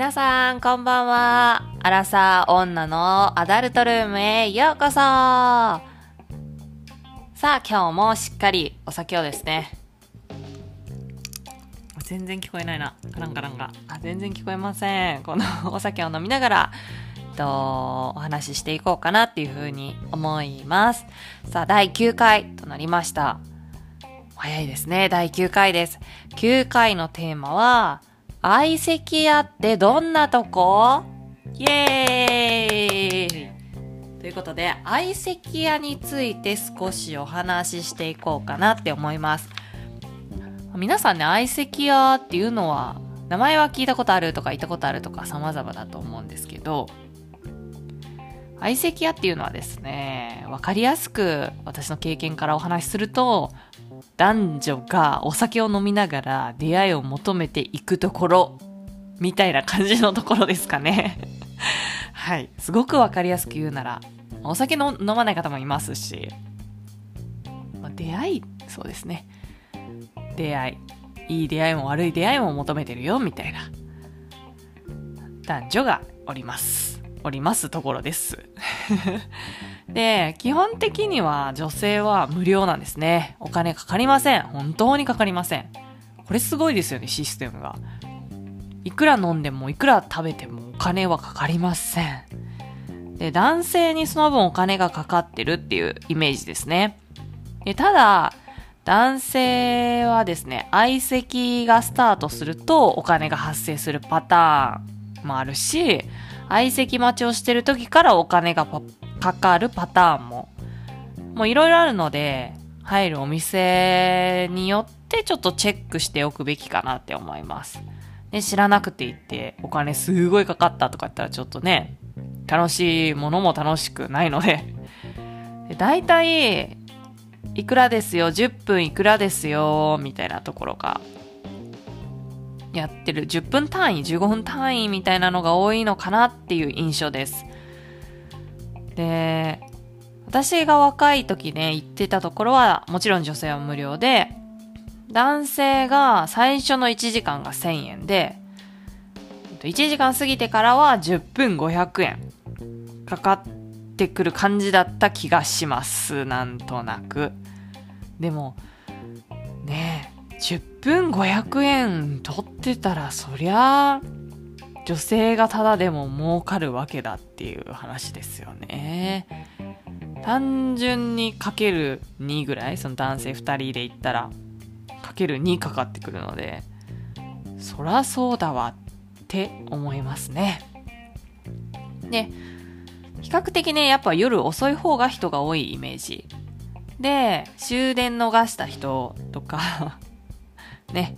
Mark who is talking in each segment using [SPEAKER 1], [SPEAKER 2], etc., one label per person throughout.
[SPEAKER 1] 皆さん、こんばんは。アラサー女のアダルトルームへようこそさあ、今日もしっかりお酒をですね。全然聞こえないな。カランカランが。あ、全然聞こえません。このお酒を飲みながら、と、お話ししていこうかなっていうふうに思います。さあ、第9回となりました。早いですね。第9回です。9回のテーマは、相席屋ってどんなとこ？イエーイということで、相席屋について少しお話ししていこうかなって思います。皆さんね、相席屋っていうのは、名前は聞いたことあるとか行ったことあるとか様々だと思うんですけど、相席屋っていうのはですね、わかりやすく私の経験からお話しすると、男女がお酒を飲みながら出会いを求めていくところ、みたいな感じのところですかね。はい。すごくわかりやすく言うなら、お酒の飲まない方もいますし、まあ、出会い、そうですね。出会い。いい出会いも悪い出会いも求めてるよ、みたいな。男女がおります。おりますところです。で、基本的には女性は無料なんですね。お金かかりません。本当にかかりません。これすごいですよね、システムが。いくら飲んでも、いくら食べてもお金はかかりません。で、男性にその分お金がかかってるっていうイメージですね。で、ただ、男性はですね、相席がスタートするとお金が発生するパターンもあるし、相席待ちをしてる時からお金がかかるパターンも、もういろいろあるので、入るお店によってちょっとチェックしておくべきかなって思います。で、知らなくて言ってお金すごいかかったとか言ったらちょっとね、楽しいものも楽しくないので、で大体、いくらですよ、10分いくらですよ、みたいなところが、やってる10分単位、15分単位みたいなのが多いのかなっていう印象です。で、私が若い時ね、行ってたところは、もちろん女性は無料で、男性が最初の1時間が1000円で、1時間過ぎてからは10分500円かかってくる感じだった気がします。なんとなく。でも、ねえ、10分500円取ってたらそりゃあ女性がただでも儲かるわけだっていう話ですよね。単純にかける2ぐらい、その男性2人で言ったら、かける2かかってくるので、そらそうだわって思いますね。で、比較的ね、やっぱ夜遅い方が人が多いイメージ。で、終電逃した人とか ね、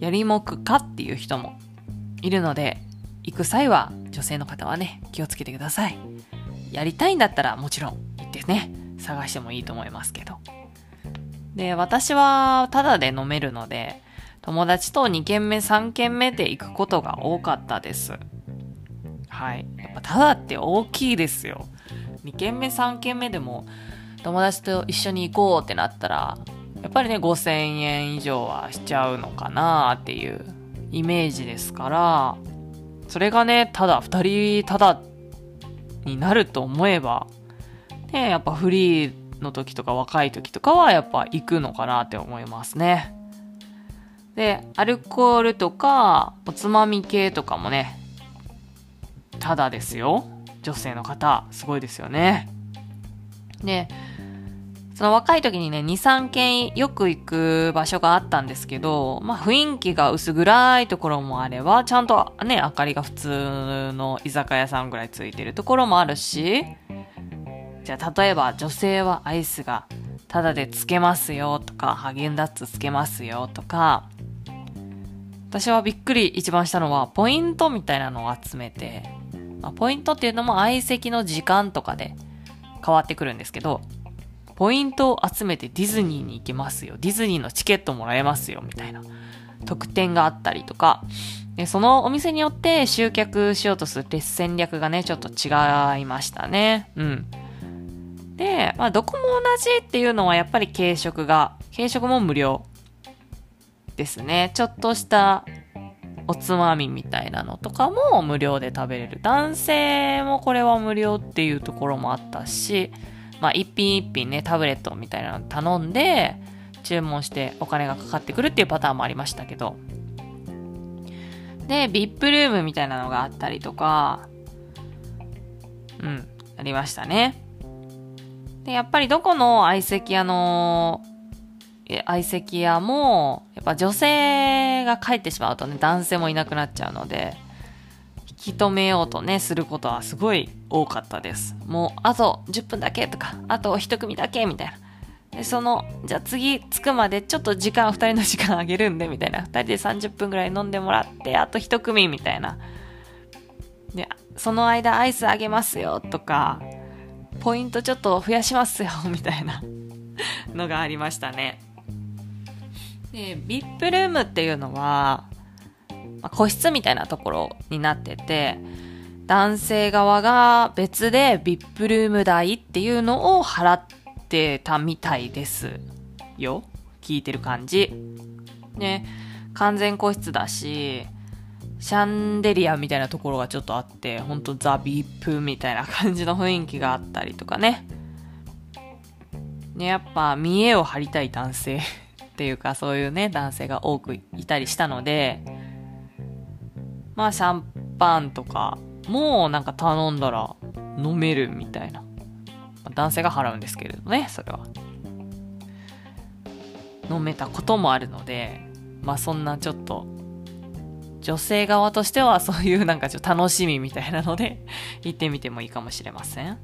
[SPEAKER 1] やりもくかっていう人もいるので、行く際は女性の方はね、気をつけてください。やりたいんだったらもちろん行ってね、探してもいいと思いますけど。で、私はタダで飲めるので、友達と2軒目、3軒目で行くことが多かったです。はい。やっぱタダって大きいですよ。2軒目、3軒目でも友達と一緒に行こうってなったら、やっぱりね、5000円以上はしちゃうのかなっていうイメージですから、それがね、ただ、二人ただになると思えば、ね、やっぱフリーの時とか若い時とかはやっぱ行くのかなって思いますね。で、アルコールとか、おつまみ系とかもね、ただですよ。女性の方、すごいですよね。で、その若い時にね、2、3軒よく行く場所があったんですけど、まあ雰囲気が薄暗いところもあれば、ちゃんとね、明かりが普通の居酒屋さんぐらいついてるところもあるし、じゃあ例えば女性はアイスがタダでつけますよとか、ハーゲンダッツつけますよとか、私はびっくり一番したのは、ポイントみたいなのを集めて、まあ、ポイントっていうのも相席の時間とかで変わってくるんですけど、ポイントを集めてディズニーに行けますよ。ディズニーのチケットもらえますよ。みたいな特典があったりとか、でそのお店によって集客しようとする戦略がね、ちょっと違いましたね。うん。で、まあ、どこも同じっていうのはやっぱり軽食が、軽食も無料ですね。ちょっとしたおつまみみたいなのとかも無料で食べれる。男性もこれは無料っていうところもあったし、まあ一品一品ね、タブレットみたいなの頼んで、注文してお金がかかってくるっていうパターンもありましたけど。で、VIP ルームみたいなのがあったりとか、うん、ありましたね。で、やっぱりどこの相席屋の、相席屋も、やっぱ女性が帰ってしまうとね、男性もいなくなっちゃうので、き止めようとね、することはすごい多かったです。もう、あと10分だけとか、あと1組だけみたいな。で、その、じゃあ次着くまでちょっと時間、2人の時間あげるんで、みたいな。2人で30分ぐらい飲んでもらって、あと1組みたいな。で、その間アイスあげますよとか、ポイントちょっと増やしますよみたいなのがありましたね。で、VIP ルームっていうのは、まあ、個室みたいなところになってて、男性側が別で VIP ルーム代っていうのを払ってたみたいですよ。聞いてる感じ。ね、完全個室だし、シャンデリアみたいなところがちょっとあって、ほんとザ・ビップみたいな感じの雰囲気があったりとかね。ね、やっぱ見栄を張りたい男性っていうかそういうね、男性が多くいたりしたので、まあシャンパンとかもなんか頼んだら飲めるみたいな。ま、男性が払うんですけれどね、それは。飲めたこともあるので、まあそんなちょっと女性側としてはそういうなんかちょっと楽しみみたいなので 行ってみてもいいかもしれません。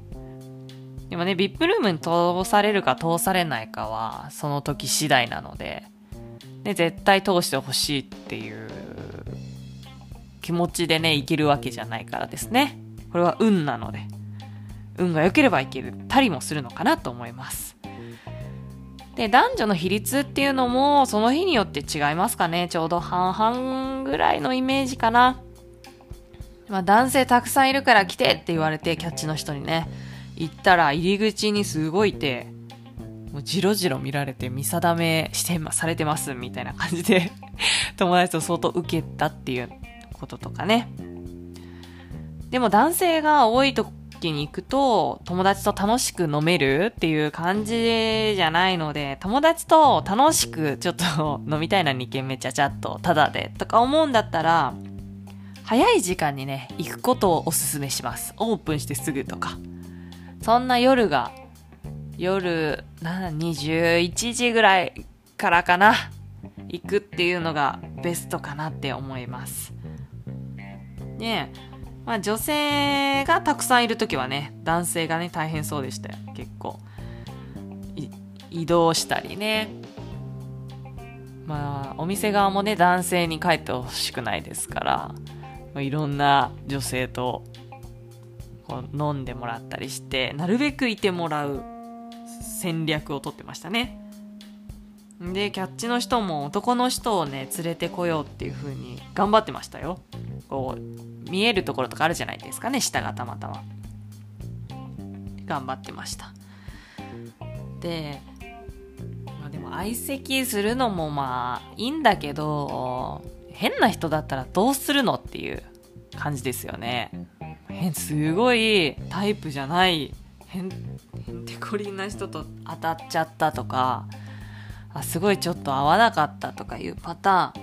[SPEAKER 1] でもね、VIP ルームに通されるか通されないかはその時次第なので、ね、絶対通してほしいっていう気持ちでね、いけるわけじゃないからですね。これは運なので、運が良ければいけたりもするのかなと思います。で、男女の比率っていうのも、その日によって違いますかね。ちょうど半々ぐらいのイメージかな。まあ、男性たくさんいるから来てって言われて、キャッチの人にね、行ったら入り口にすごいて、もうじろじろ見られて見定めしてまされてますみたいな感じで友達と相当受けたっていうこととかね。でも男性が多いとキに行くと友達と楽しく飲めるっていう感じじゃないので、友達と楽しくちょっと飲みたいな2軒目ちゃちゃっとタダでとか思うんだったら、早い時間にね、行くことをおすすめします。オープンしてすぐとか。そんな夜が、夜、な、21時ぐらいからかな、行くっていうのがベストかなって思います。ね、まあ女性がたくさんいる時はね、男性がね、大変そうでしたよ。結構。移動したりね。まあ、お店側もね、男性に帰ってほしくないですから、ま、いろんな女性とこう飲んでもらったりして、なるべくいてもらう戦略をとってましたね。で、キャッチの人も男の人をね、連れてこようっていう風に頑張ってましたよ。こう、見えるところとかあるじゃないですかね。下がたまたま。頑張ってました。で、まあ、でも相席するのもまあいいんだけど変な人だったらどうするのっていう感じですよね。すごいタイプじゃない。へんてこりんな人と当たっちゃったとかあすごいちょっと合わなかったとかいうパターン。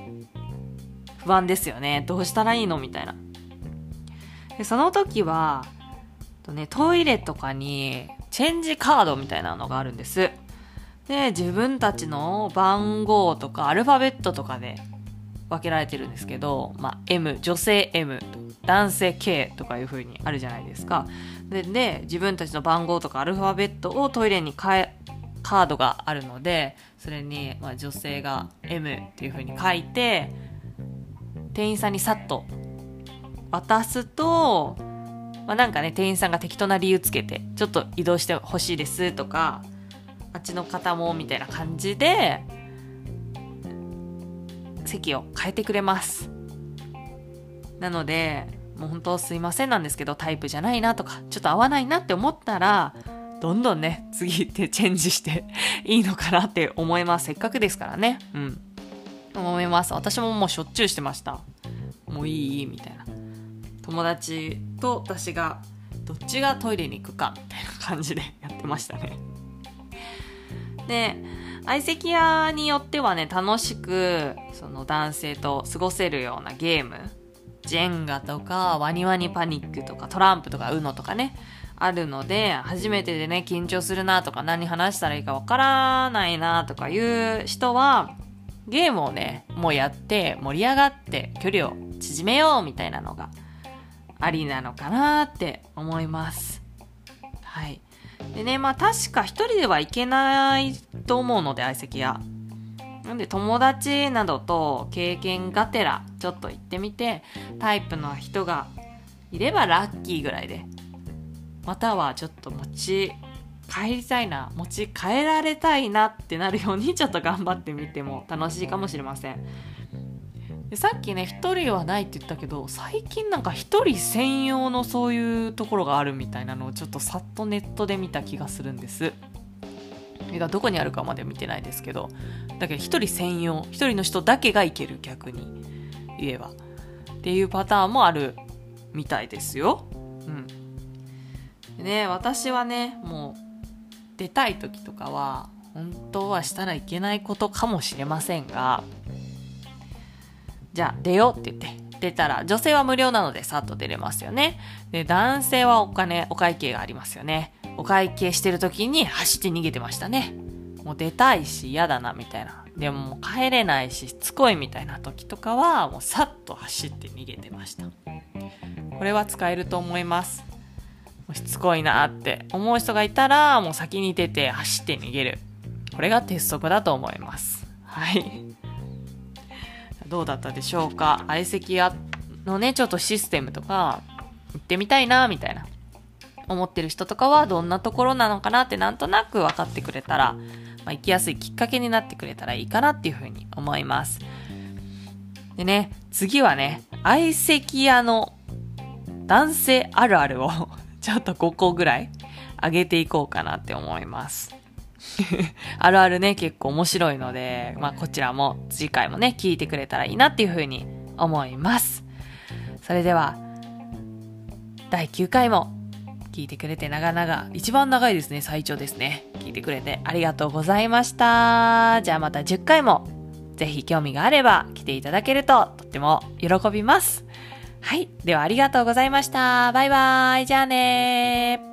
[SPEAKER 1] 不安ですよねどうしたらいいの？みたいなで、その時は、とね、トイレとかにチェンジカードみたいなのがあるんです。で、自分たちの番号とかアルファベットとかで分けられてるんですけど、まあ、M、女性 M、男性 K とかいう風にあるじゃないですか。で、で自分たちの番号とかアルファベットをトイレに変え、カードがあるので、それに、まあ、女性が M っていう風に書いて、店員さんにさっと渡すと、まあ、なんかね、店員さんが適当な理由つけて、ちょっと移動してほしいですとか、あっちの方もみたいな感じで、席を変えてくれます。なので、もう本当すいませんなんですけど、タイプじゃないなとか、ちょっと合わないなって思ったら、どんどんね、次ってチェンジしていいのかなって思います。せっかくですからね。うん。思います。私ももうしょっちゅうしてました。もういいみたいな。友達と私がどっちがトイレに行くかみたいな感じでやってましたね。で、相席屋によってはね、楽しく、その男性と過ごせるようなゲーム、ジェンガとか、ワニワニパニックとか、トランプとか、ウノとかね、あるので、初めてでね、緊張するなとか、何話したらいいかわからないなとかいう人は、ゲームをね、もうやって盛り上がって距離を縮めようみたいなのがありなのかなって思います。はい。でね、まあ確か一人では行けないと思うので、相席屋。なんで友達などと経験がてらちょっと行ってみて、タイプの人がいればラッキーぐらいで。またはちょっと持ち帰りたいな、持ち帰られたいなってなるようにちょっと頑張ってみても楽しいかもしれません。でさっきね1人はないって言ったけど最近なんか1人専用のそういうところがあるみたいなのをちょっとさっとネットで見た気がするんです。それがどこにあるかまで見てないですけどだけど1人専用1人の人だけが行ける逆に。言えばっていうパターンもあるみたいですよ。うん。でね私はねもう出たい時とかは本当はしたらいけないことかもしれませんがじゃあ出ようって言って、出たら、女性は無料なのでさっと出れますよね。で、男性はお金、お会計がありますよね。お会計してる時に走って逃げてましたね。もう出たいし嫌だなみたいな。でももう帰れないししつこいみたいな時とかはもうさっと走って逃げてました。これは使えると思います。しつこいなって思う人がいたらもう先に出て走って逃げる。これが鉄則だと思います。はい。どうだったでしょうか？相席屋のね、ちょっとシステムとか、行ってみたいな、みたいな、思ってる人とかはどんなところなのかなってなんとなく分かってくれたら、まあ、行きやすいきっかけになってくれたらいいかなっていうふうに思います。でね、次はね、相席屋の男性あるあるをちょっと5個ぐらい上げていこうかなって思います。あるあるね、結構面白いので、まあこちらも次回もね、聞いてくれたらいいなっていうふうに思います。それでは、第9回も聞いてくれて長々、一番長いですね、最長ですね。聞いてくれてありがとうございました。じゃあまた10回も、ぜひ興味があれば来ていただけるととっても喜びます。はい。ではありがとうございました。バイバイ。じゃあね。